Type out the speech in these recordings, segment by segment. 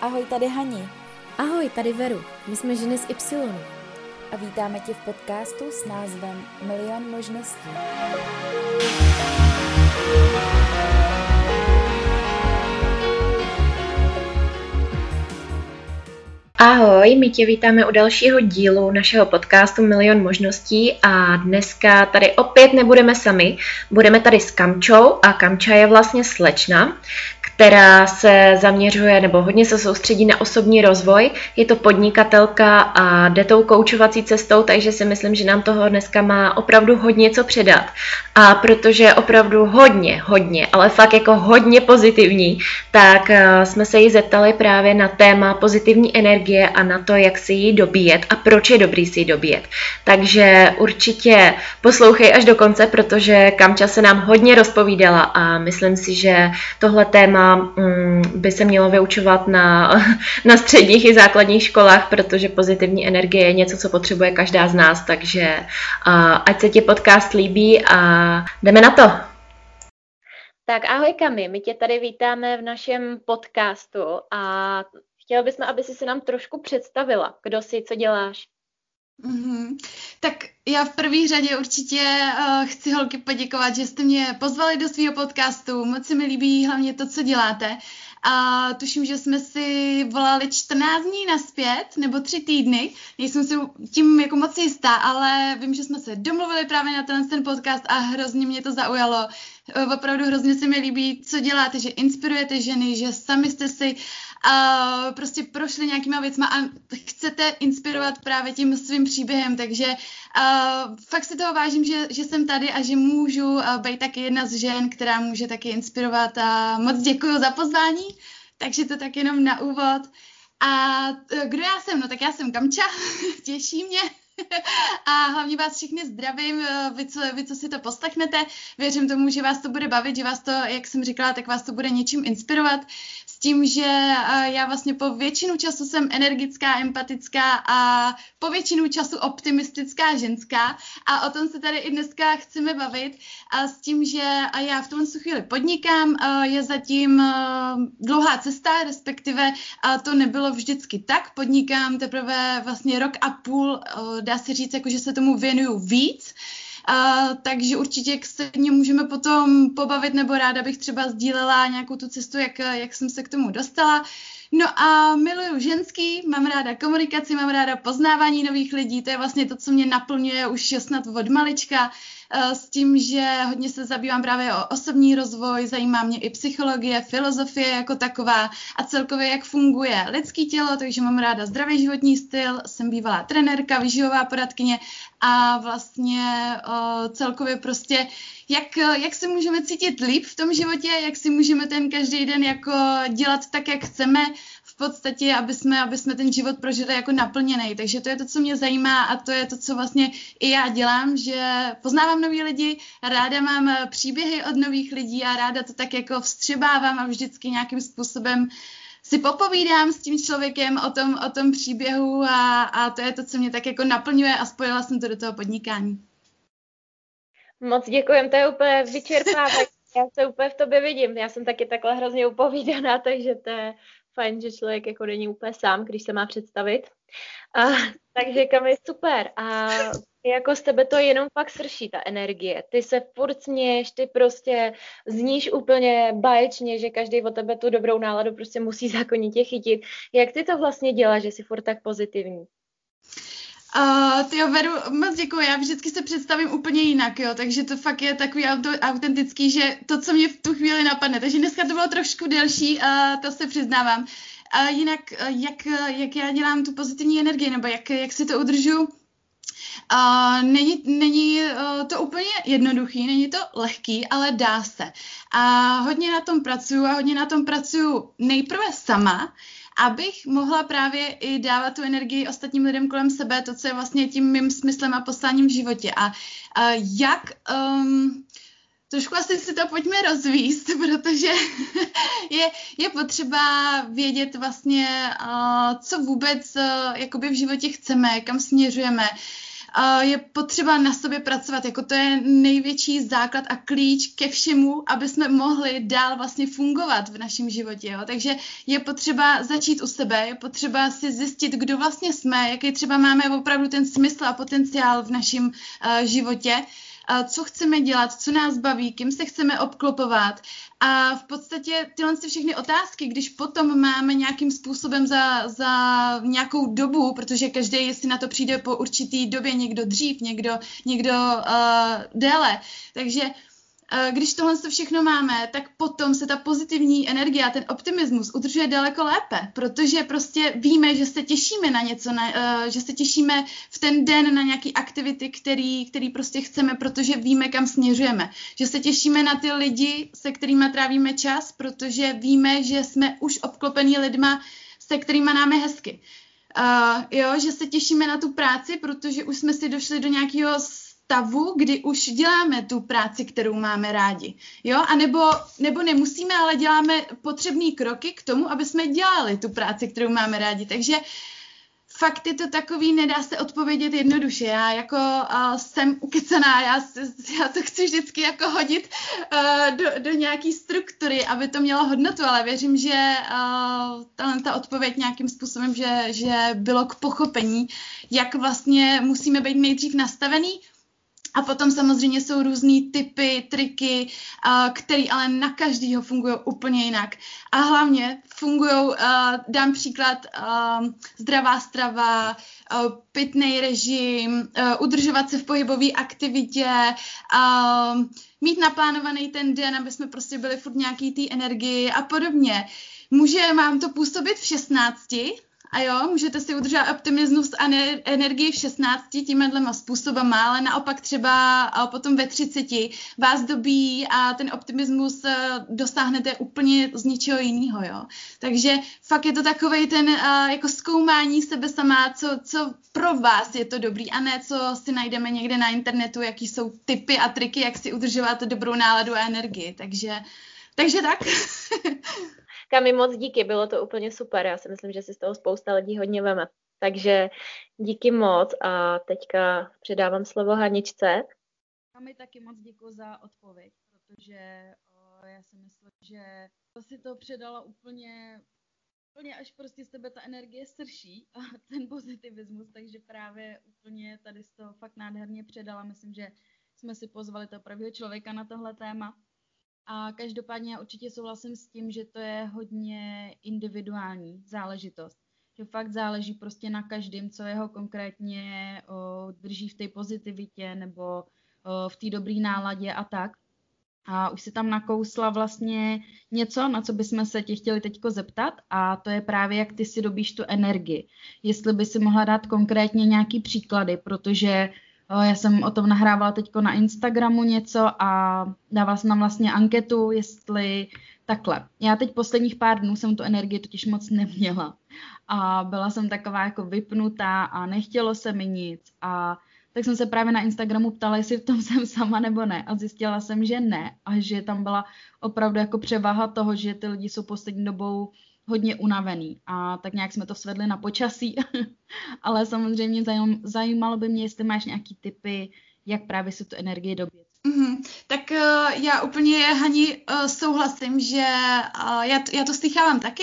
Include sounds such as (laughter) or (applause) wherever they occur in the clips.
Ahoj, tady Hani. Ahoj, tady Veru. My jsme ženy z Y. A vítáme tě v podcastu s názvem Milion možností. Ahoj, my tě vítáme u dalšího dílu našeho podcastu Milion možností a dneska tady opět nebudeme sami, budeme tady s Kamčou a Kamča je vlastně slečna, která se zaměřuje nebo hodně se soustředí na osobní rozvoj. Je to podnikatelka a jde tou koučovací cestou, takže si myslím, že nám toho dneska má opravdu hodně co předat. A protože opravdu hodně, hodně, ale fakt jako hodně pozitivní, tak eh, jsme se jí zeptali právě na téma pozitivní energie a na to, jak si ji dobíjet a proč je dobrý si ji dobíjet. Takže určitě poslouchej až do konce, protože Kamča se nám hodně rozpovídala a myslím si, že tohle téma by se mělo vyučovat na, (laughs) na středních i základních školách, protože pozitivní energie je něco, co potřebuje každá z nás, takže ať se ti podcast líbí a jdeme na to. Tak ahoj Kami, my tě tady vítáme v našem podcastu a chtěla bychom, aby si se nám trošku představila, kdo jsi, co děláš. Mm-hmm. Tak já v první řadě určitě uh, chci holky poděkovat, že jste mě pozvali do svého podcastu. Moc se mi líbí hlavně to, co děláte. A tuším, že jsme si volali 14 dní naspět, nebo tři týdny. Nejsem si tím jako moc jistá, ale vím, že jsme se domluvili právě na ten, ten podcast a hrozně mě to zaujalo. Eh, opravdu hrozně se mi líbí, co děláte, že inspirujete ženy, že sami jste si uh, prostě prošli nějakýma věcma a chcete inspirovat právě tím svým příběhem, takže uh, fakt si toho vážím, že, že jsem tady a že můžu uh, být taky jedna z žen, která může taky inspirovat a moc děkuji za pozvání, takže to tak jenom na úvod. A kdo já jsem? No tak já jsem Kamča, (laughs) těší mě. A hlavně vás všechny zdravím, eh, vy co, vy, co si to poslechnete. Věřím tomu, že vás to bude bavit, že vás to, jak jsem říkala, tak vás to bude něčím inspirovat tím, že já vlastně po většinu času jsem energická, empatická a po většinu času optimistická ženská. A o tom se tady i dneska chceme bavit. A s tím, že já v tom chvíli podnikám, je zatím dlouhá cesta, respektive to nebylo vždycky tak, podnikám teprve vlastně rok a půl, dá se říct, jako že se tomu věnuju víc, a, takže určitě se mě můžeme potom pobavit, nebo ráda bych třeba sdílela nějakou tu cestu, jak, jak jsem se k tomu dostala. No a miluju ženský, mám ráda komunikaci, mám ráda poznávání nových lidí, to je vlastně to, co mě naplňuje už snad od malička. Eh, s tím, že hodně se zabývám právě o osobní rozvoj, zajímá mě i psychologie, filozofie jako taková a celkově jak funguje lidský tělo, takže mám ráda zdravý životní styl, jsem bývalá trenérka, výživová poradkyně a vlastně o, celkově prostě jak, jak se můžeme cítit líp v tom životě, jak si můžeme ten každý den jako dělat tak, jak chceme, podstatě, aby jsme, aby jsme ten život prožili jako naplněný. Takže to je to, co mě zajímá a to je to, co vlastně i já dělám, že poznávám nový lidi, ráda mám příběhy od nových lidí a ráda to tak jako vstřebávám a vždycky nějakým způsobem si popovídám s tím člověkem o tom, o tom příběhu a, a to je to, co mě tak jako naplňuje a spojila jsem to do toho podnikání. Moc děkujem, to je úplně vyčerpávající. Já se úplně v tobě vidím. Já jsem taky takhle hrozně upovídaná, (laughs) takže to je, fajn, že člověk jako není úplně sám, když se má představit. A, (laughs) takže kam je super. A jako z tebe to jenom pak srší, ta energie. Ty se furt směš, ty prostě zníš úplně baječně, že každý o tebe tu dobrou náladu prostě musí zákonitě chytit. Jak ty to vlastně děláš, že jsi furt tak pozitivní? Uh, ty jo, Veru, moc děkuji, já vždycky se představím úplně jinak, jo, takže to fakt je takový auto, autentický, že to, co mě v tu chvíli napadne, takže dneska to bylo trošku delší, uh, to se přiznávám. A uh, jinak, uh, jak, jak já dělám tu pozitivní energii, nebo jak, jak si to udržu, Uh, není není uh, to úplně jednoduchý, není to lehký, ale dá se. A hodně na tom pracuju a hodně na tom pracuju nejprve sama, abych mohla právě i dávat tu energii ostatním lidem kolem sebe, to, co je vlastně tím mým smyslem a posláním v životě. A, a jak... Um, trošku asi si to pojďme rozvíst, (laughs) protože (laughs) je, je potřeba vědět vlastně, co vůbec jakoby v životě chceme, kam směřujeme. Je potřeba na sobě pracovat, jako to je největší základ a klíč ke všemu, aby jsme mohli dál vlastně fungovat v našem životě, jo? takže je potřeba začít u sebe, je potřeba si zjistit, kdo vlastně jsme, jaký třeba máme opravdu ten smysl a potenciál v našem uh, životě, co chceme dělat, co nás baví, kým se chceme obklopovat. A v podstatě tyhle všechny otázky, když potom máme nějakým způsobem za, za nějakou dobu, protože každý si na to přijde po určitý době, někdo dřív, někdo, někdo uh, déle. Takže když tohle všechno máme, tak potom se ta pozitivní energie a ten optimismus udržuje daleko lépe, protože prostě víme, že se těšíme na něco, na, uh, že se těšíme v ten den na nějaké aktivity, který, který prostě chceme, protože víme, kam směřujeme. Že se těšíme na ty lidi, se kterými trávíme čas, protože víme, že jsme už obklopení lidma, se kterými máme hezky. Uh, jo, že se těšíme na tu práci, protože už jsme si došli do nějakého stavu, kdy už děláme tu práci, kterou máme rádi. Jo, a nebo, nebo nemusíme, ale děláme potřebné kroky k tomu, aby jsme dělali tu práci, kterou máme rádi. Takže fakt je to takový, nedá se odpovědět jednoduše. Já jako uh, jsem ukecená, já, já to chci vždycky jako hodit uh, do, do nějaký struktury, aby to mělo hodnotu, ale věřím, že uh, ta, odpověď nějakým způsobem, že, že bylo k pochopení, jak vlastně musíme být nejdřív nastavený, a potom samozřejmě jsou různý typy, triky, které ale na každýho fungují úplně jinak. A hlavně fungují, dám příklad, zdravá strava, pitný režim, udržovat se v pohybové aktivitě, mít naplánovaný ten den, aby jsme prostě byli furt nějaký té energii a podobně. Může vám to působit v 16, a jo, můžete si udržet optimismus a energii v 16 tímhle způsobama, ale naopak třeba potom ve 30 vás dobí a ten optimismus e, dosáhnete úplně z ničeho jiného, jo. Takže fakt je to takový ten jako zkoumání sebe sama, co, co pro vás je to dobrý a ne co si najdeme někde na internetu, jaký jsou typy a triky, jak si udržovat dobrou náladu a energii. Takže, takže tak. Kami, moc díky, bylo to úplně super. Já si myslím, že si z toho spousta lidí hodně veme. Takže díky moc a teďka předávám slovo Haničce. Kami taky moc děkuji za odpověď, protože o, já si myslím, že to si to předala úplně úplně až prostě z tebe ta energie srší a ten pozitivismus, takže právě úplně tady z toho fakt nádherně předala. Myslím, že jsme si pozvali toho pravého člověka na tohle téma. A každopádně já určitě souhlasím s tím, že to je hodně individuální záležitost. Že fakt záleží prostě na každém, co jeho konkrétně o, drží v té pozitivitě nebo o, v té dobré náladě a tak. A už si tam nakousla vlastně něco, na co bychom se tě chtěli teďko zeptat a to je právě, jak ty si dobíš tu energii. Jestli by si mohla dát konkrétně nějaký příklady, protože já jsem o tom nahrávala teď na Instagramu něco a dávala jsem tam vlastně anketu, jestli takhle. Já teď posledních pár dnů jsem tu energii totiž moc neměla a byla jsem taková jako vypnutá a nechtělo se mi nic a tak jsem se právě na Instagramu ptala, jestli v tom (laughs) jsem sama nebo ne a zjistila jsem, že ne a že tam byla opravdu jako převaha toho, že ty lidi jsou poslední dobou hodně unavený a tak nějak jsme to svedli na počasí, (laughs) ale samozřejmě zajímalo by mě, jestli máš nějaký typy, jak právě si tu energii dobít. Mm-hmm. Tak uh, já úplně, Hani, uh, souhlasím, že uh, já, t- já to slychávám taky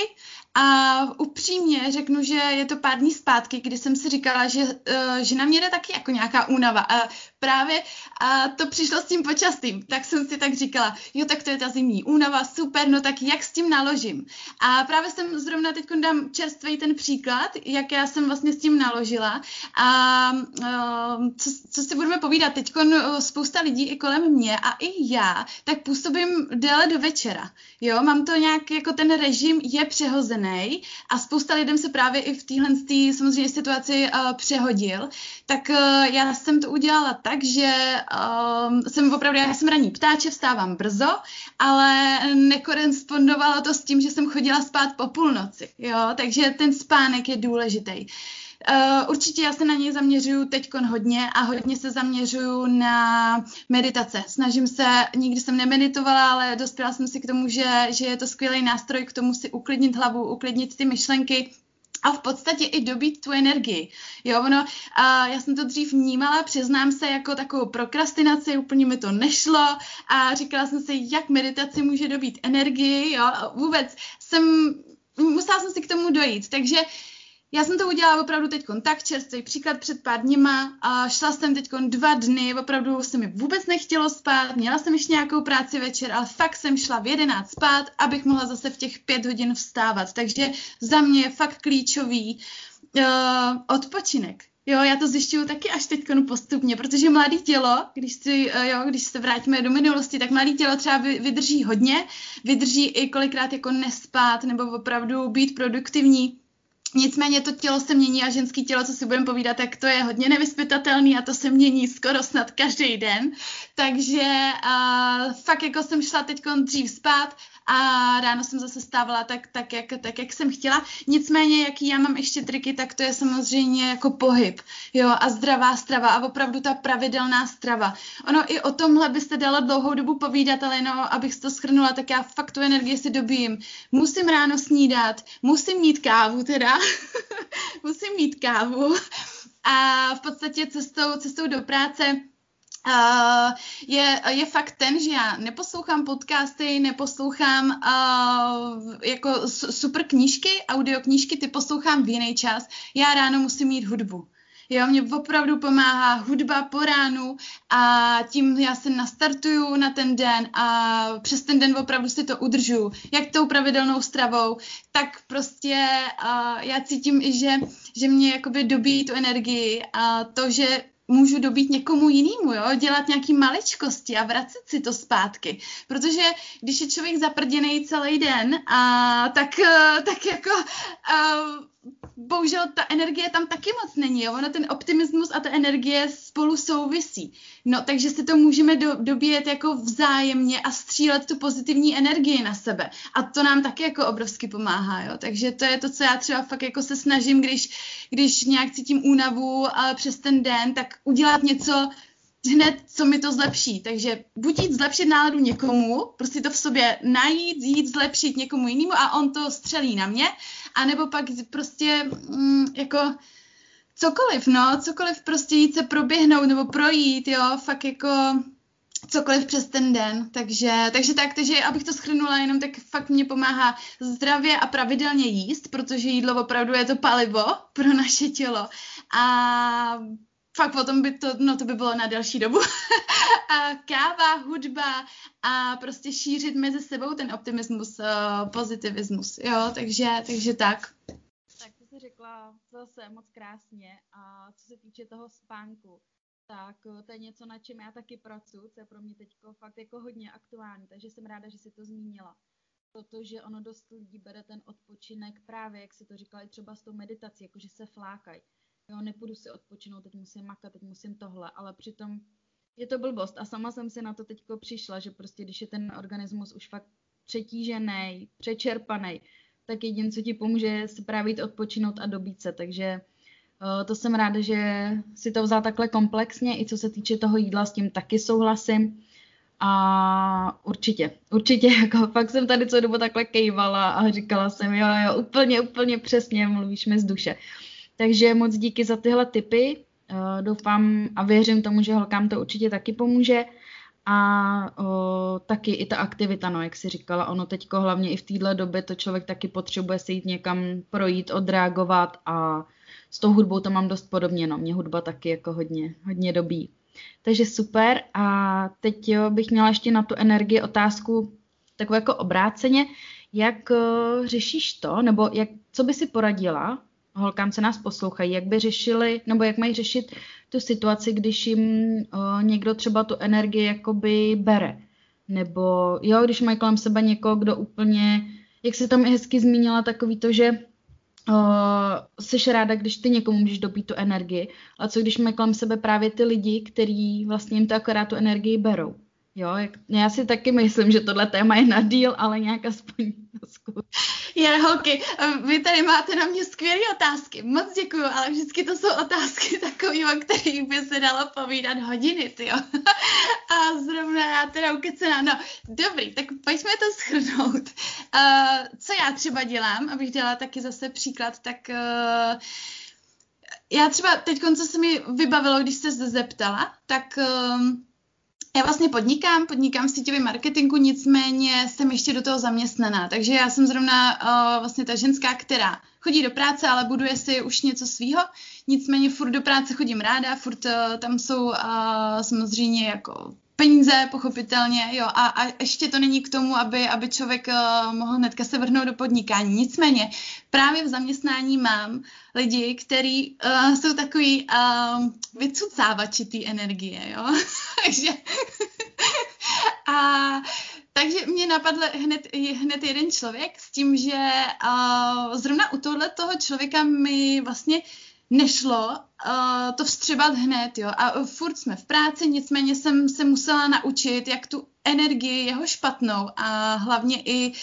a upřímně řeknu, že je to pár dní zpátky, kdy jsem si říkala, že, uh, že na mě jde taky jako nějaká únava. A právě a to přišlo s tím počasím. Tak jsem si tak říkala, jo, tak to je ta zimní únava, super, no tak jak s tím naložím? A právě jsem zrovna teď dám čerstvý ten příklad, jak já jsem vlastně s tím naložila. A uh, co, co si budeme povídat, teď spousta lidí i kolem mě a i já, tak působím déle do večera. Jo, mám to nějak, jako ten režim je přehozený a spousta lidem se právě i v téhle samozřejmě situaci uh, přehodil. Tak uh, já jsem to udělala tak, že um, jsem opravdu, já jsem ranní ptáče, vstávám brzo, ale nekorespondovalo to s tím, že jsem chodila spát po půlnoci, jo, takže ten spánek je důležitý. Uh, určitě já se na něj zaměřuju teď hodně a hodně se zaměřuju na meditace. Snažím se, nikdy jsem nemeditovala, ale dospěla jsem si k tomu, že, že je to skvělý nástroj k tomu si uklidnit hlavu, uklidnit ty myšlenky, a v podstatě i dobít tu energii. Jo, ono, a já jsem to dřív vnímala, přiznám se, jako takovou prokrastinaci, úplně mi to nešlo a říkala jsem si, jak meditace může dobít energii, jo, a vůbec jsem, musela jsem si k tomu dojít, takže já jsem to udělala opravdu teď tak čerstvý příklad před pár dněma a šla jsem teď dva dny, opravdu se mi vůbec nechtělo spát, měla jsem ještě nějakou práci večer, ale fakt jsem šla v jedenáct spát, abych mohla zase v těch pět hodin vstávat. Takže za mě je fakt klíčový uh, odpočinek. Jo, já to zjišťuju taky až teď postupně, protože mladé tělo, když, si, uh, jo, když se vrátíme do minulosti, tak mladé tělo třeba vydrží hodně, vydrží i kolikrát jako nespát nebo opravdu být produktivní Nicméně to tělo se mění a ženský tělo, co si budeme povídat, tak to je hodně nevyspytatelný a to se mění skoro snad každý den. Takže uh, fakt jako jsem šla teď dřív spát a ráno jsem zase stávala tak, tak, jak, tak, jak jsem chtěla. Nicméně, jaký já mám ještě triky, tak to je samozřejmě jako pohyb, jo, a zdravá strava a opravdu ta pravidelná strava. Ono i o tomhle byste dala dlouhou dobu povídat, ale no, abych to schrnula, tak já fakt tu energii si dobím. Musím ráno snídat, musím mít kávu teda, (laughs) musím mít kávu a v podstatě cestou, cestou do práce Uh, je, je fakt ten, že já neposlouchám podcasty, neposlouchám uh, jako super knížky, audioknížky, ty poslouchám v jiný čas. Já ráno musím mít hudbu. Jo, mě opravdu pomáhá hudba po ránu a tím já se nastartuju na ten den a přes ten den opravdu si to udržu. Jak tou pravidelnou stravou, tak prostě uh, já cítím i, že, že mě jakoby dobíjí tu energii a to, že můžu dobít někomu jinému, jo? dělat nějaký maličkosti a vracet si to zpátky. Protože když je člověk zaprděný celý den, a tak, eh, tak jako a, bohužel ta energie tam taky moc není. Jo? Ono ten optimismus a ta energie spolu souvisí. No, takže si to můžeme do, dobíjet jako vzájemně a střílet tu pozitivní energii na sebe. A to nám taky jako obrovsky pomáhá, jo. Takže to je to, co já třeba fakt jako se snažím, když, když nějak cítím únavu ale přes ten den, tak udělat něco, hned, co mi to zlepší. Takže buď jít zlepšit náladu někomu, prostě to v sobě najít, jít zlepšit někomu jinému a on to střelí na mě, anebo pak prostě mm, jako cokoliv, no, cokoliv prostě jít se proběhnout nebo projít, jo, fakt jako cokoliv přes ten den, takže, takže tak, takže abych to schrnula jenom, tak fakt mě pomáhá zdravě a pravidelně jíst, protože jídlo opravdu je to palivo pro naše tělo. A fakt potom by to, no to by bylo na delší dobu. (laughs) a káva, hudba a prostě šířit mezi sebou ten optimismus, uh, pozitivismus, jo, takže, takže tak. Tak to jsi řekla zase moc krásně a co se týče toho spánku, tak eh, to je něco, na čem já taky pracuji, co je pro mě teď fakt jako hodně aktuální, takže jsem ráda, že jsi to zmínila. Protože ono dost lidí bere ten odpočinek právě, jak si to říkali, třeba s tou meditací, jakože se flákají jo, nepůjdu si odpočinout, teď musím makat, teď musím tohle, ale přitom je to blbost a sama jsem si na to teďko přišla, že prostě když je ten organismus už fakt přetížený, přečerpaný, tak jediné, co ti pomůže, je si právě jít odpočinout a dobít se, takže uh, to jsem ráda, že si to vzal takhle komplexně, i co se týče toho jídla, s tím taky souhlasím. A určitě, určitě, (laughs) jako fakt jsem tady co dobu takhle kejvala a říkala jsem, jo, jo, úplně, úplně přesně, mluvíš mi z duše. Takže moc díky za tyhle tipy. Uh, doufám a věřím tomu, že holkám to určitě taky pomůže. A uh, taky i ta aktivita, no, jak si říkala, ono teďko hlavně i v téhle době to člověk taky potřebuje se jít někam projít, odreagovat a s tou hudbou to mám dost podobně, no, mě hudba taky jako hodně, hodně dobí. Takže super a teď jo, bych měla ještě na tu energii otázku takovou jako obráceně, jak uh, řešíš to, nebo jak, co by si poradila holkám, co nás poslouchají, jak by řešili, nebo jak mají řešit tu situaci, když jim o, někdo třeba tu energii jakoby bere. Nebo jo, když mají kolem sebe někoho, kdo úplně, jak se tam hezky zmínila, takový to, že uh, jsi ráda, když ty někomu můžeš dobít tu energii, a co když mají kolem sebe právě ty lidi, kteří vlastně jim to akorát tu energii berou. Jo, jak, já si taky myslím, že tohle téma je na díl, ale nějak aspoň Je, holky, vy tady máte na mě skvělé otázky. Moc děkuju, ale vždycky to jsou otázky takové, o kterých by se dalo povídat hodiny, ty (laughs) A zrovna já teda ukecená. No, dobrý, tak pojďme to schrnout. Uh, co já třeba dělám, abych dělala taky zase příklad, tak uh, já třeba teď, co se mi vybavilo, když jste se zeptala, tak uh, já vlastně podnikám, podnikám v síťovém marketingu, nicméně jsem ještě do toho zaměstnaná, takže já jsem zrovna uh, vlastně ta ženská, která chodí do práce, ale buduje si už něco svýho, nicméně furt do práce chodím ráda, furt uh, tam jsou uh, samozřejmě jako peníze, pochopitelně, jo, a, a ještě to není k tomu, aby, aby člověk uh, mohl hnedka se vrhnout do podnikání. Nicméně právě v zaměstnání mám lidi, kteří uh, jsou takový uh, vycucávači té energie, jo, (laughs) takže (laughs) a takže mě napadl hned, hned jeden člověk s tím, že uh, zrovna u tohle toho člověka mi vlastně nešlo uh, to vstřebat hned, jo. A furt jsme v práci, nicméně jsem se musela naučit, jak tu energii jeho špatnou a hlavně i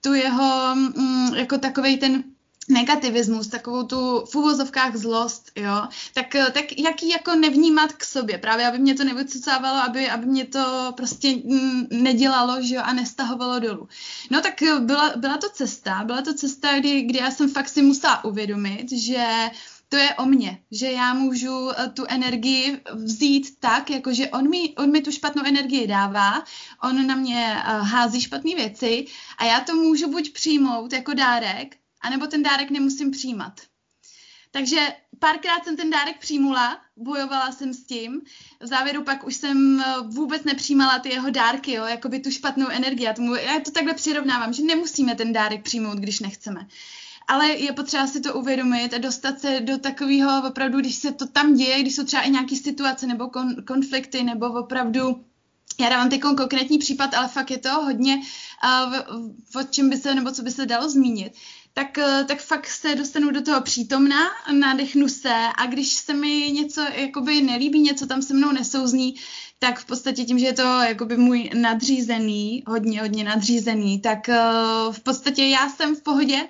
tu jeho, mm, jako takovej ten negativismus, takovou tu v úvozovkách zlost, jo, tak, tak jak ji jako nevnímat k sobě, právě aby mě to nevycucávalo, aby, aby mě to prostě mm, nedělalo, že jo, a nestahovalo dolů. No tak byla, byla to cesta, byla to cesta, kdy, kdy já jsem fakt si musela uvědomit, že to je o mně, že já můžu eh, tu energii vzít tak, jakože on mi, on mi tu špatnou energii dává, on na mě uh, hází špatné věci a já to můžu buď přijmout jako dárek, anebo ten dárek nemusím přijímat. Takže párkrát jsem ten dárek přijmula, bojovala jsem s tím. V závěru pak už jsem eh, vůbec nepřijímala ty jeho dárky, jako by tu špatnou energii. Já, tomu, já to takhle přirovnávám, že nemusíme ten dárek přijmout, když nechceme ale je potřeba si to uvědomit a dostat se do takového opravdu, když se to tam děje, když jsou třeba i nějaké situace nebo kon, konflikty, nebo opravdu já dávám teď konkrétní případ, ale fakt je to hodně, uh, o čem by se, nebo co by se dalo zmínit, tak, uh, tak fakt se dostanu do toho přítomna, nadechnu se a když se mi něco jakoby nelíbí, něco tam se mnou nesouzní, tak v podstatě tím, že je to jakoby můj nadřízený, hodně, hodně nadřízený, tak uh, v podstatě já jsem v pohodě.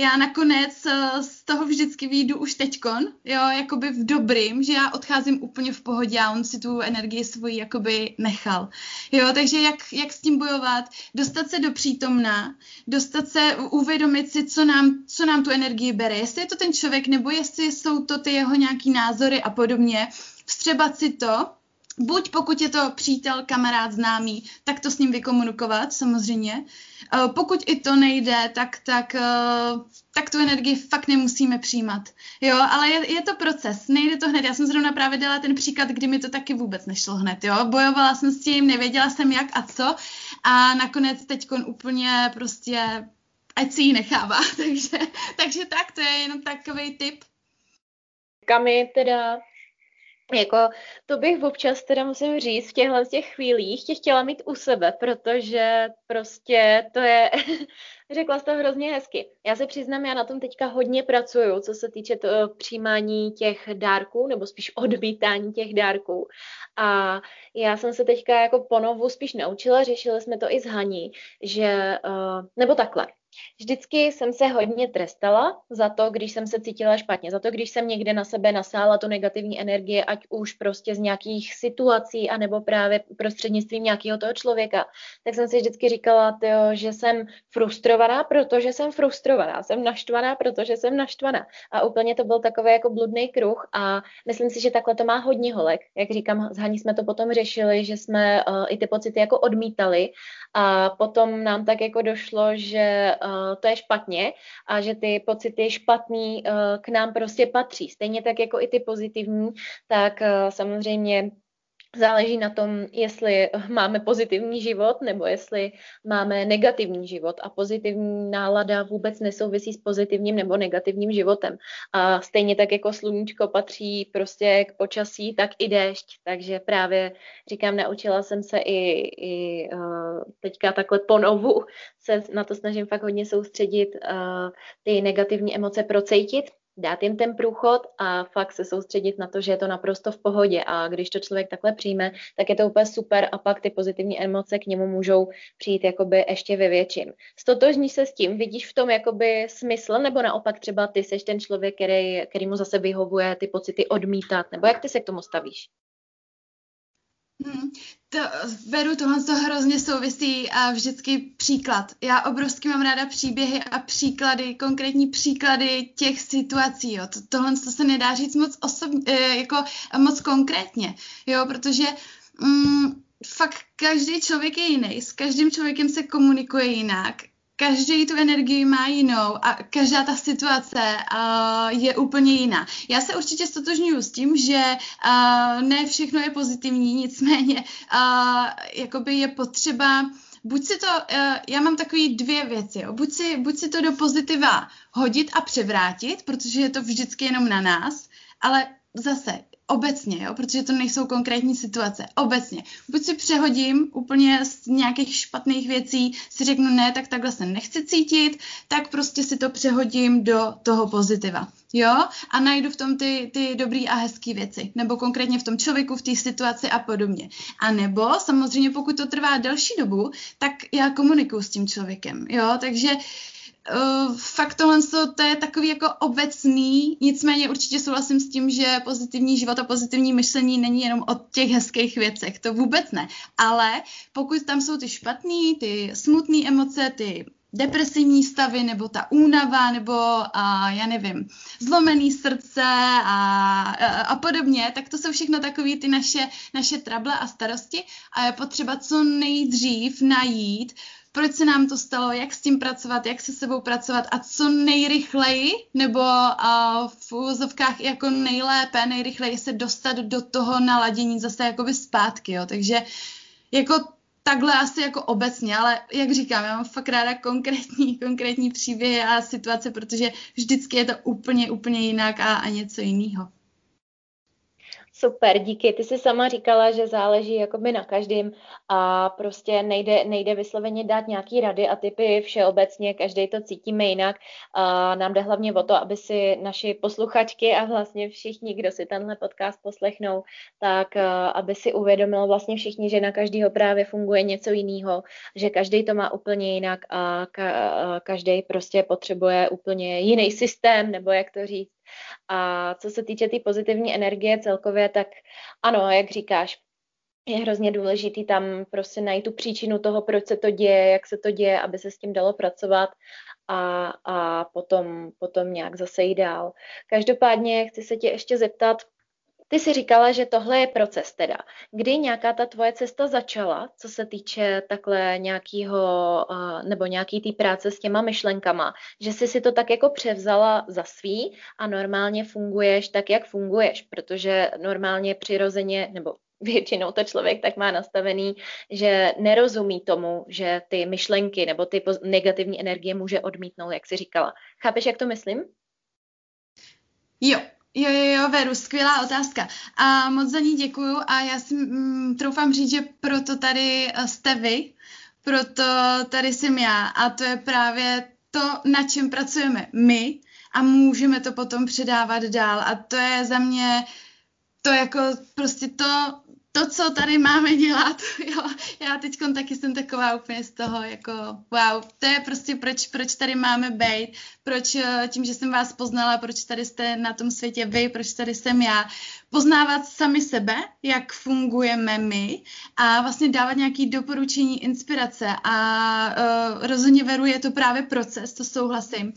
Já nakonec uh, z toho vždycky výjdu už teďkon, jo, jakoby v dobrým, že já odcházím úplně v pohodě a on si tu energii svoji jakoby nechal. Jo, takže jak, jak s tím bojovat? Dostat se do přítomna, dostat se, uvědomit si, co nám, co nám tu energii bere. Jestli je to ten člověk, nebo jestli jsou to ty jeho nějaký názory a podobně. Vstřebat si to, buď pokud je to přítel, kamarád, známý, tak to s ním vykomunikovat samozřejmě. Uh, pokud i to nejde, tak, tak, uh, tak tu energii fakt nemusíme přijímat. Jo, ale je, je to proces, nejde to hned. Já jsem zrovna právě dala ten příklad, kdy mi to taky vůbec nešlo hned, jo. Bojovala jsem s tím, nevěděla jsem jak a co a nakonec teď úplně prostě ať si ji nechává. (laughs) takže, takže tak, to je jenom takový tip. Kami teda jako to bych občas teda musím říct v těchhle těch chvílích tě chtěla mít u sebe, protože prostě to je, (laughs) řekla jsi to hrozně hezky. Já se přiznám, já na tom teďka hodně pracuju, co se týče to, přijímání těch dárků, nebo spíš odmítání těch dárků. A já jsem se teďka jako ponovu spíš naučila, řešili jsme to i s Haní, že, uh, nebo takhle, Vždycky jsem se hodně trestala za to, když jsem se cítila špatně, za to, když jsem někde na sebe nasála tu negativní energie, ať už prostě z nějakých situací, anebo právě prostřednictvím nějakého toho člověka, tak jsem si vždycky říkala, tyjo, že jsem frustrovaná, protože jsem frustrovaná, jsem naštvaná, protože jsem naštvaná. A úplně to byl takový jako bludný kruh a myslím si, že takhle to má hodně holek. Jak říkám, s Haní jsme to potom řešili, že jsme uh, i ty pocity jako odmítali a potom nám tak jako došlo, že uh, to je špatně a že ty pocity špatný uh, k nám prostě patří. Stejně tak jako i ty pozitivní, tak uh, samozřejmě Záleží na tom, jestli máme pozitivní život nebo jestli máme negativní život. A pozitivní nálada vůbec nesouvisí s pozitivním nebo negativním životem. A stejně tak jako sluníčko patří prostě k počasí, tak i déšť. Takže právě říkám, naučila jsem se i, i uh, teďka takhle ponovu se na to snažím fakt hodně soustředit, uh, ty negativní emoce procejtit dát jim ten průchod a fakt se soustředit na to, že je to naprosto v pohodě a když to člověk takhle přijme, tak je to úplně super a pak ty pozitivní emoce k němu můžou přijít jakoby ještě ve větším. Stotožní se s tím, vidíš v tom jakoby smysl nebo naopak třeba ty seš ten člověk, který, který mu zase vyhovuje ty pocity odmítat nebo jak ty se k tomu stavíš? Hmm, to, beru tohle to hrozně souvisí a vždycky příklad. Já obrovsky mám ráda příběhy a příklady, konkrétní příklady těch situací. Jo. To, tohle to se nedá říct moc osobně, eh, jako moc konkrétně, jo, protože mm, fakt každý člověk je jiný, s každým člověkem se komunikuje jinak každý tu energii má jinou a každá ta situace uh, je úplně jiná. Já se určitě stotožňuji s tím, že uh, ne všechno je pozitivní, nicméně uh, jakoby je potřeba buď si to, uh, já mám takový dvě věci, jo. Buď, si, buď si to do pozitiva hodit a převrátit, protože je to vždycky jenom na nás, ale zase obecně, jo, protože to nejsou konkrétní situace, obecně. Buď si přehodím úplně z nějakých špatných věcí, si řeknu ne, tak takhle se nechci cítit, tak prostě si to přehodím do toho pozitiva, jo, a najdu v tom ty, ty dobrý a hezký věci, nebo konkrétně v tom člověku, v té situaci a podobně. A nebo samozřejmě, pokud to trvá delší dobu, tak já komunikuju s tím člověkem, jo, takže uh, Uh, fakt tohle to je takový jako obecný, nicméně určitě souhlasím s tím, že pozitivní život a pozitivní myšlení není jenom o těch hezkých věcech, to vůbec ne. Ale pokud tam jsou ty špatné, ty smutné emoce, ty depresivní stavy, nebo ta únava, nebo a, já nevím, zlomený srdce a, a, a podobně, tak to jsou všechno takové ty naše, naše trable a starosti a je potřeba co nejdřív najít proč se nám to stalo, jak s tím pracovat, jak se sebou pracovat a co nejrychleji, nebo uh, v úzovkách jako nejlépe, nejrychleji se dostat do toho naladění zase jakoby zpátky, jo. Takže jako takhle asi jako obecně, ale jak říkám, já mám fakt ráda konkrétní, (laughs) konkrétní příběhy a situace, protože vždycky je to úplně, úplně jinak a, a něco jiného. Super, díky. Ty jsi sama říkala, že záleží jakoby na každém a prostě nejde, nejde vysloveně dát nějaký rady a typy všeobecně, každý to cítíme jinak. A nám jde hlavně o to, aby si naši posluchačky a vlastně všichni, kdo si tenhle podcast poslechnou, tak aby si uvědomilo vlastně všichni, že na každého právě funguje něco jiného, že každý to má úplně jinak a ka- každý prostě potřebuje úplně jiný systém, nebo jak to říct, a co se týče té tý pozitivní energie celkově, tak ano, jak říkáš, je hrozně důležitý tam prostě najít tu příčinu toho, proč se to děje, jak se to děje, aby se s tím dalo pracovat a, a potom, potom nějak zase jít dál. Každopádně chci se tě ještě zeptat, ty jsi říkala, že tohle je proces teda. Kdy nějaká ta tvoje cesta začala, co se týče takhle nějakého, nebo nějaký té práce s těma myšlenkama, že jsi si to tak jako převzala za svý a normálně funguješ tak, jak funguješ, protože normálně přirozeně, nebo (laughs) většinou to člověk tak má nastavený, že nerozumí tomu, že ty myšlenky nebo ty negativní energie může odmítnout, jak jsi říkala. Chápeš, jak to myslím? Jo, Jo, jo, jo, Veru, skvělá otázka. A moc za ní děkuju a já si mm, troufám říct, že proto tady eh, jste vy, proto tady jsem já a to je právě to, na čem pracujeme my a můžeme to potom předávat dál a to je za mě to jako prostě to, to, co tady máme dělat, (laughs) jo, já teď taky jsem taková úplně z toho, jako wow, to je prostě proč, proč tady máme být, proč eh, tím, že jsem vás poznala, proč tady jste na tom světě vy, proč tady jsem já, poznávat sami sebe, jak fungujeme my a vlastně dávat nějaké doporučení, inspirace a uh, rozhodně veru je to právě proces, to souhlasím.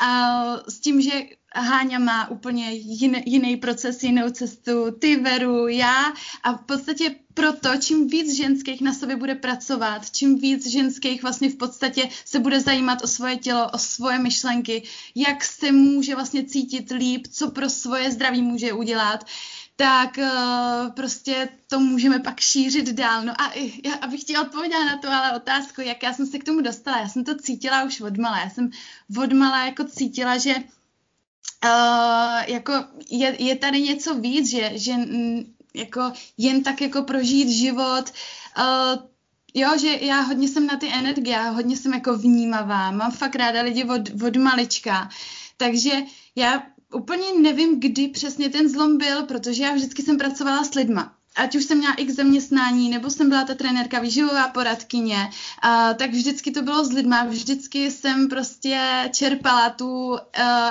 A s tím, že Háňa má úplně jiný, jiný proces, jinou cestu, ty Veru, já. A v podstatě proto, čím víc ženských na sobě bude pracovat, čím víc ženských vlastně v podstatě se bude zajímat o svoje tělo, o svoje myšlenky, jak se může vlastně cítit líp, co pro svoje zdraví může udělat, tak uh, prostě to můžeme pak šířit dál. No a já, abych chtěla odpovědět na to, ale otázku, jak já jsem se k tomu dostala. Já jsem to cítila už odmala. Já jsem odmala jako cítila, že uh, jako je, je tady něco víc, že, že jako jen tak jako prožít život, uh, Jo, že já hodně jsem na ty energie, já hodně jsem jako vnímavá, mám fakt ráda lidi od, od malička, takže já úplně nevím, kdy přesně ten zlom byl, protože já vždycky jsem pracovala s lidma ať už jsem měla x zaměstnání, nebo jsem byla ta trenérka výživová poradkyně, a, tak vždycky to bylo s lidma, vždycky jsem prostě čerpala tu uh,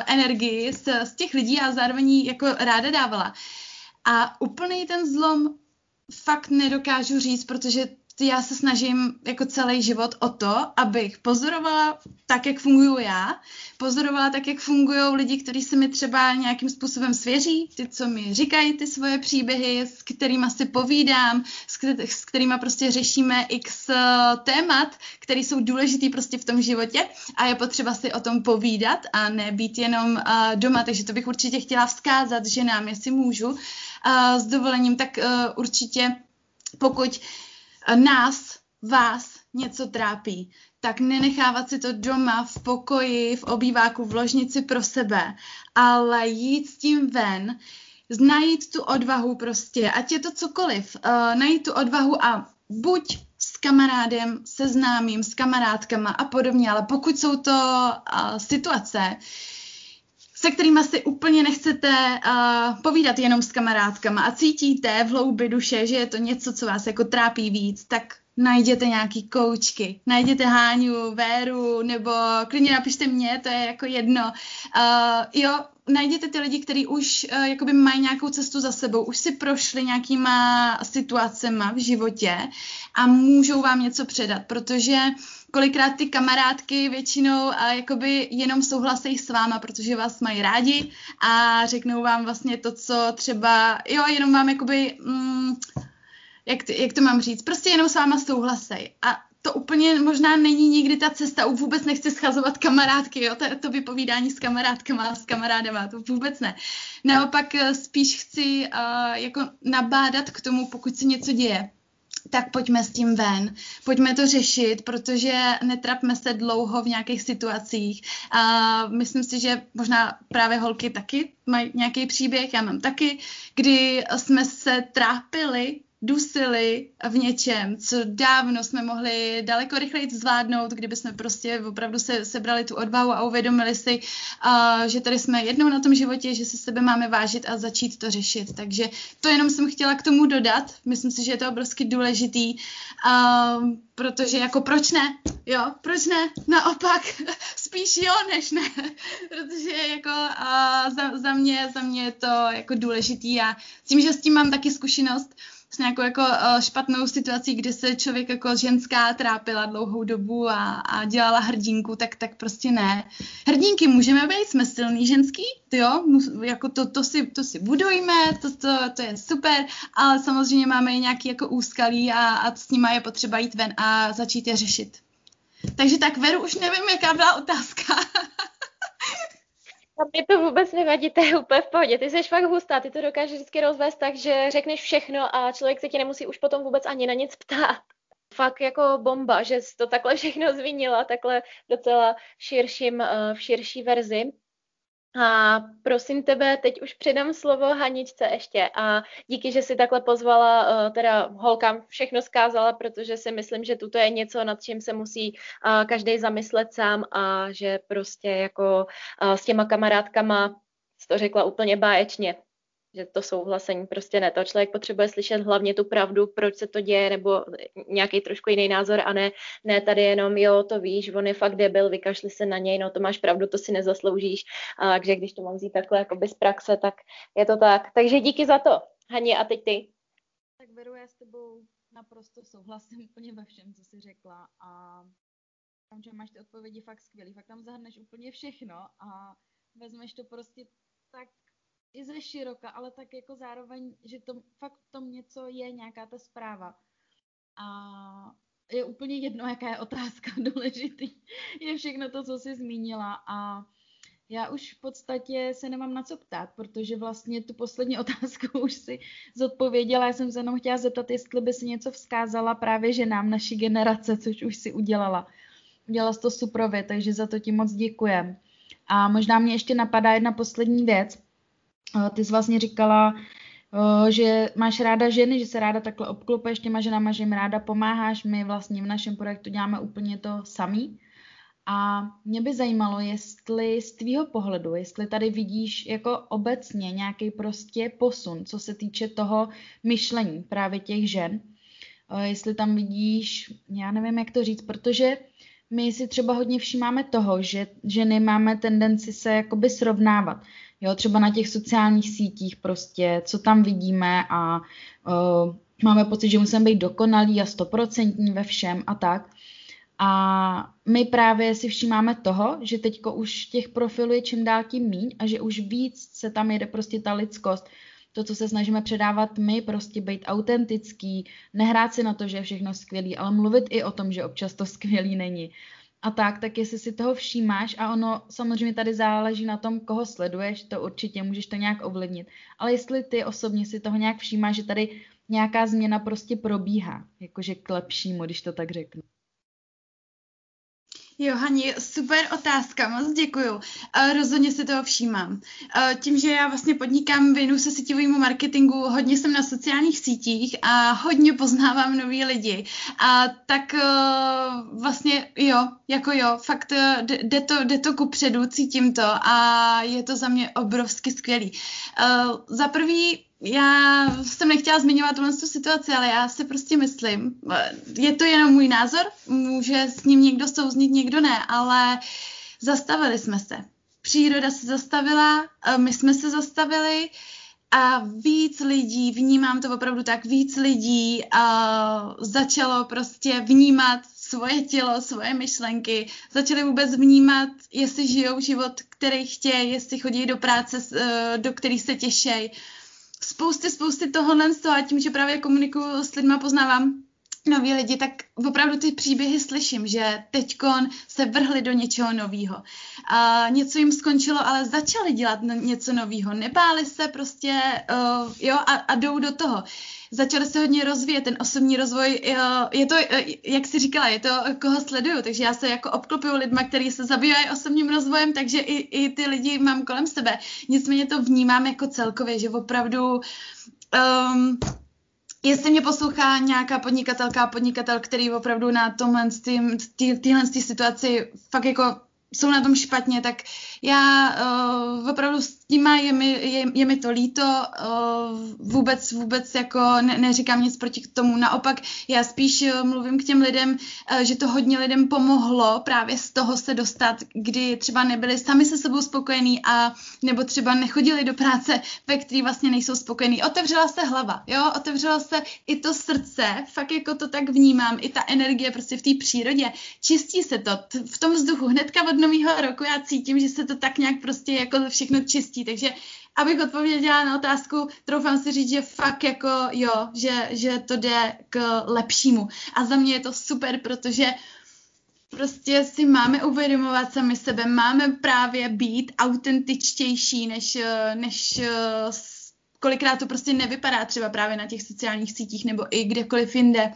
energii z, z těch lidí a zároveň jako ráda dávala. A úplný ten zlom fakt nedokážu říct, protože já se snažím jako celý život o to, abych pozorovala tak, jak funguju já, pozorovala tak, jak fungují lidi, kteří se mi třeba nějakým způsobem svěří, ty, co mi říkají ty svoje příběhy, s kterými si povídám, s kterými prostě řešíme x eh, témat, které jsou důležitý prostě v tom životě a je potřeba si o tom povídat a ne být jenom uh, doma, takže to bych určitě chtěla vzkázat ženám, jestli můžu, uh, s dovolením, tak uh, určitě pokud nás, vás něco trápí, tak nenechávat si to doma, v pokoji, v obýváku, v ložnici pro sebe, ale jít s tím ven, najít tu odvahu prostě, ať je to cokoliv, uh, najít tu odvahu a buď s kamarádem, se známým, s kamarádkama a podobně, ale pokud jsou to uh, situace, se kterými si úplně nechcete uh, povídat jenom s kamarádkama a cítíte v hloubi duše, že je to něco, co vás jako trápí víc, tak najděte nějaký koučky, najděte Háňu, Véru, nebo klidně napište mě, to je jako jedno. Uh, jo, najděte ty lidi, kteří už uh, jakoby mají nějakou cestu za sebou, už si prošli nějakýma situacema v životě a můžou vám něco předat, protože kolikrát ty kamarádky většinou a jakoby jenom souhlasejí s váma, protože vás mají rádi a řeknou vám vlastně to, co třeba, jo, jenom vám jakoby, mm, jak, to, jak to mám říct, prostě jenom s váma souhlasej. A to úplně možná není nikdy ta cesta, už vůbec nechci schazovat kamarádky, jo, to, to vypovídání s kamarádkama, s kamarádama, to vůbec ne. Naopak eh, spíš chci uh, jako nabádat k tomu, pokud se něco děje, tak pojďme s tím ven, pojďme to řešit, protože netrapme se dlouho v nějakých situacích. A myslím si, že možná právě holky taky mají nějaký příběh, já mám taky, kdy jsme se trápili dusili v něčem, co dávno jsme mohli daleko rychleji zvládnout, kdyby jsme prostě opravdu se sebrali tu odvahu a uvědomili si, uh, že tady jsme jednou na tom životě, že se sebe máme vážit a začít to řešit. Takže to jenom jsem chtěla k tomu dodat. Myslím si, že je to obrovsky důležitý, uh, protože jako proč ne? Jo, proč ne? Naopak, (laughs) spíš jo, než ne. (laughs) protože jako uh, za, za, mě, za mě je to jako důležitý a tím, že s tím mám taky zkušenost, s nějakou jako uh, špatnou situací, kdy se člověk jako ženská trápila dlouhou dobu a, a dělala hrdinku, tak, tak prostě ne. Hrdinky můžeme být, jsme silný ženský, jo, jako to, to, si, to si budujme, to, to, to je super, ale samozřejmě máme i nějaký jako úskalí a, a s nima je potřeba jít ven a začít je řešit. Takže tak, Veru, už nevím, jaká byla otázka. (laughs) A mě to vůbec nevadí, to je úplně v pohodě. Ty jsi fakt hustá, ty to dokážeš vždycky rozvést tak, že řekneš všechno a člověk se ti nemusí už potom vůbec ani na nic ptát. Fakt jako bomba, že jsi to takhle všechno zvinila, takhle docela v, širším, eh, v širší verzi. A prosím tebe, teď už předám slovo Haničce ještě a díky, že si takhle pozvala, uh, teda holkám všechno zkázala, protože si myslím, že tuto je něco, nad čím se musí uh, každý zamyslet sám a že prostě jako uh, s těma kamarádkama to řekla úplně báječně že to souhlasení prostě ne. To člověk potřebuje slyšet hlavně tu pravdu, proč se to děje, nebo nějaký trošku jiný názor a ne, ne tady jenom, jo, to víš, on je fakt debil, vykašli se na něj, no to máš pravdu, to si nezasloužíš. A, takže když to mám vzít takhle jako bez praxe, tak je to tak. Takže díky za to. Haně, a teď ty. Tak beru já s tebou naprosto souhlasím úplně ve všem, co jsi řekla a tam, že máš ty odpovědi fakt skvělý, fakt tam zahrneš úplně všechno a vezmeš to prostě tak i ze široka, ale tak jako zároveň, že to fakt v tom něco je, nějaká ta zpráva. A je úplně jedno, jaká je otázka (laughs) důležitý. Je všechno to, co jsi zmínila a já už v podstatě se nemám na co ptát, protože vlastně tu poslední (laughs) otázku už si zodpověděla. Já jsem se jenom chtěla zeptat, jestli by si něco vzkázala právě ženám naší generace, což už si udělala. Udělala jsi to suprově, takže za to ti moc děkujem. A možná mě ještě napadá jedna poslední věc. Ty jsi vlastně říkala, že máš ráda ženy, že se ráda takhle obklopuješ těma ženama, že jim ráda pomáháš. My vlastně v našem projektu děláme úplně to samý. A mě by zajímalo, jestli z tvýho pohledu, jestli tady vidíš jako obecně nějaký prostě posun, co se týče toho myšlení právě těch žen. Jestli tam vidíš, já nevím, jak to říct, protože my si třeba hodně všímáme toho, že ženy máme tendenci se jakoby srovnávat. Jo, třeba na těch sociálních sítích prostě, co tam vidíme a uh, máme pocit, že musíme být dokonalí a stoprocentní ve všem a tak. A my právě si všímáme toho, že teďko už těch profilů je čím dál tím míň a že už víc se tam jede prostě ta lidskost, to, co se snažíme předávat my, prostě být autentický, nehrát si na to, že je všechno skvělý, ale mluvit i o tom, že občas to (laughs) skvělý není. A tak, tak jestli si toho všímáš, a ono samozřejmě tady záleží na tom, koho sleduješ, to určitě můžeš to nějak ovlivnit. Ale jestli ty osobně si toho nějak všímáš, že tady nějaká změna prostě probíhá, jakože k lepšímu, když to tak řeknu. Jo, Hani, super otázka, moc děkuju. Rozhodně si toho všímám. Tím, že já vlastně podnikám, věnu se síťovému marketingu, hodně jsem na sociálních sítích a hodně poznávám nový lidi. A tak uh, vlastně jo, jako jo, fakt jde to, jde to ku předu, cítím to a je to za mě obrovsky skvělý. Uh, za prvý já jsem nechtěla zmiňovat tuhle situaci, ale já si prostě myslím, je to jenom můj názor, může s ním někdo souznit, někdo ne, ale zastavili jsme se. Příroda se zastavila, my jsme se zastavili a víc lidí, vnímám to opravdu tak, víc lidí uh, začalo prostě vnímat svoje tělo, svoje myšlenky, začali vůbec vnímat, jestli žijou život, který chtějí, jestli chodí do práce, uh, do který se těšejí spousty, spousty tohohle z toho a tím, že právě komunikuju s lidma, poznávám noví lidi, tak opravdu ty příběhy slyším, že teďkon se vrhli do něčeho nového. Něco jim skončilo, ale začali dělat něco nového. Nebáli se prostě, uh, jo, a, a jdou do toho začaly se hodně rozvíjet, ten osobní rozvoj, je to, jak si říkala, je to, koho sleduju, takže já se jako obklopuju lidma, kteří se zabývají osobním rozvojem, takže i, i ty lidi mám kolem sebe. Nicméně to vnímám jako celkově, že opravdu um, jestli mě poslouchá nějaká podnikatelka, podnikatel, který opravdu na tomhle, téhle situaci fakt jako jsou na tom špatně, tak já uh, opravdu s tím je mi, je, je mi to líto, uh, vůbec, vůbec jako ne, neříkám nic proti tomu, naopak já spíš uh, mluvím k těm lidem, uh, že to hodně lidem pomohlo právě z toho se dostat, kdy třeba nebyli sami se sebou spokojení a nebo třeba nechodili do práce, ve který vlastně nejsou spokojení. Otevřela se hlava, jo, otevřela se i to srdce, fakt jako to tak vnímám, i ta energie prostě v té přírodě, čistí se to v tom vzduchu, hnedka od nového roku já cítím, že se to tak nějak prostě jako všechno čistí, takže abych odpověděla na otázku, troufám si říct, že fakt jako jo, že, že to jde k lepšímu. A za mě je to super, protože prostě si máme uvědomovat sami sebe, máme právě být autentičtější, než, než kolikrát to prostě nevypadá třeba právě na těch sociálních sítích nebo i kdekoliv jinde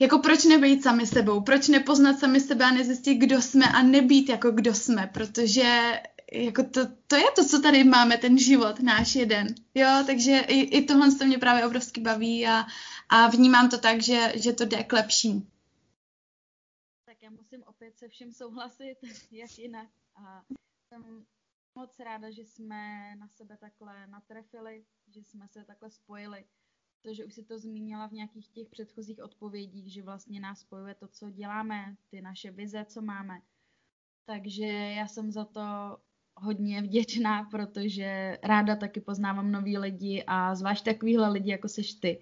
jako proč nebejít sami sebou, proč nepoznat sami sebe a nezjistit, kdo jsme a nebýt jako kdo jsme, protože jako to, to je to, co tady máme, ten život, náš jeden. Jo, takže i, i tohle to mě právě obrovsky baví a, a vnímám to tak, že, že to jde k lepšímu. Tak já musím opět se všem souhlasit, (laughs) jak jinak. A jsem moc ráda, že jsme na sebe takhle natrefili, že jsme se takhle spojili protože už si to zmínila v nějakých těch předchozích odpovědích, že vlastně nás spojuje to, co děláme, ty naše vize, co máme. Takže já jsem za to hodně vděčná, protože ráda taky poznávám nový lidi a zvlášť takovýhle lidi, jako seš ty.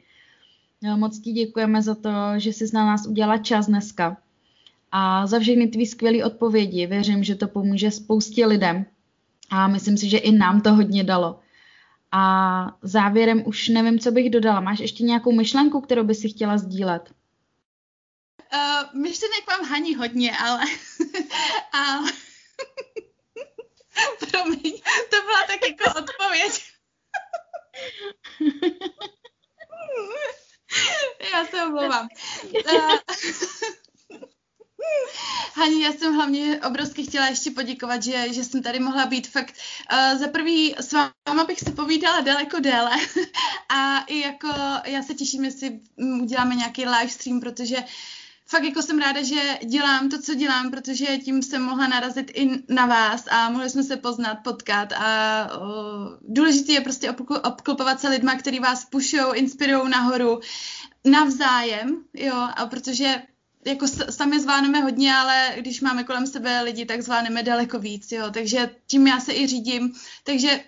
Moc ti děkujeme za to, že jsi na nás udělala čas dneska a za všechny tvý skvělé odpovědi. Věřím, že to pomůže spoustě lidem a myslím si, že i nám to hodně dalo. A závěrem už nevím, co bych dodala. Máš ještě nějakou myšlenku, kterou by si chtěla sdílet? Uh, myšlenek mám Hani hodně, ale... (laughs) a... (laughs) Promiň, to byla tak jako odpověď. (laughs) Já se omlouvám. Uh, Hani, já jsem hlavně obrovsky chtěla ještě poděkovat, že, že jsem tady mohla být fakt. Uh, za prvý s váma bych se povídala daleko déle (laughs) a i jako já se těším, jestli uděláme nějaký live stream, protože fakt jako jsem ráda, že dělám to, co dělám, protože tím jsem mohla narazit i na vás a mohli jsme se poznat, potkat a uh, důležité je prostě obklopovat se lidma, který vás pušou, inspirují nahoru navzájem, jo, a protože jako sami zvládneme hodně, ale když máme kolem sebe lidi, tak zvládneme daleko víc, jo, takže tím já se i řídím, takže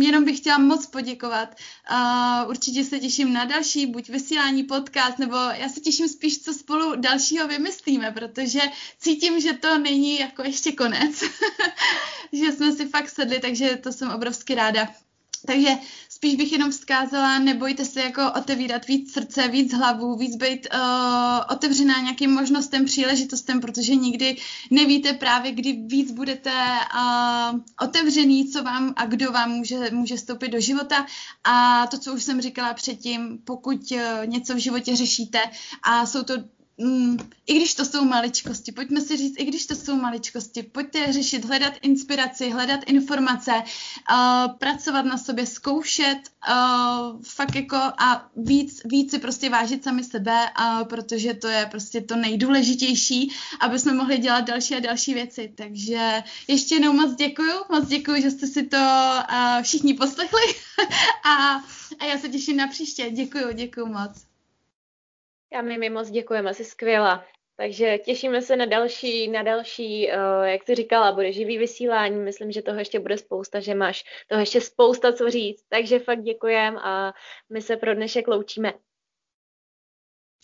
jenom bych chtěla moc poděkovat. Uh, určitě se těším na další, buď vysílání, podcast, nebo já se těším spíš, co spolu dalšího vymyslíme, protože cítím, že to není jako ještě konec, (laughs) že jsme si fakt sedli, takže to jsem obrovsky ráda. Takže spíš bych jenom vzkázala, nebojte se jako otevírat víc srdce, víc hlavu, víc být uh, otevřená nějakým možnostem, příležitostem, protože nikdy nevíte právě, kdy víc budete uh, otevřený, co vám a kdo vám může, může stoupit do života. A to, co už jsem říkala předtím, pokud uh, něco v životě řešíte a jsou to mm, i když to jsou maličkosti, pojďme si říct, i když to jsou maličkosti, pojďte řešit, hledat inspiraci, hledat informace, uh, pracovat na sobě, zkoušet, uh, fakt jako a víc, víc si prostě vážit sami sebe, uh, protože to je prostě to nejdůležitější, aby jsme mohli dělat další a další věci. Takže ještě jednou moc děkuju, moc děkuju, že jste si to uh, všichni poslechli (laughs) a, a já se těším na příště. Děkuju, děkuju moc. Já my, mi moc děkujeme, jsi skvělá. Takže těšíme se na další, na další, uh, jak jsi říkala, bude živý vysílání. Myslím, že toho ještě bude spousta, že máš toho ještě spousta co říct. Takže fakt děkujem a my se pro dnešek loučíme.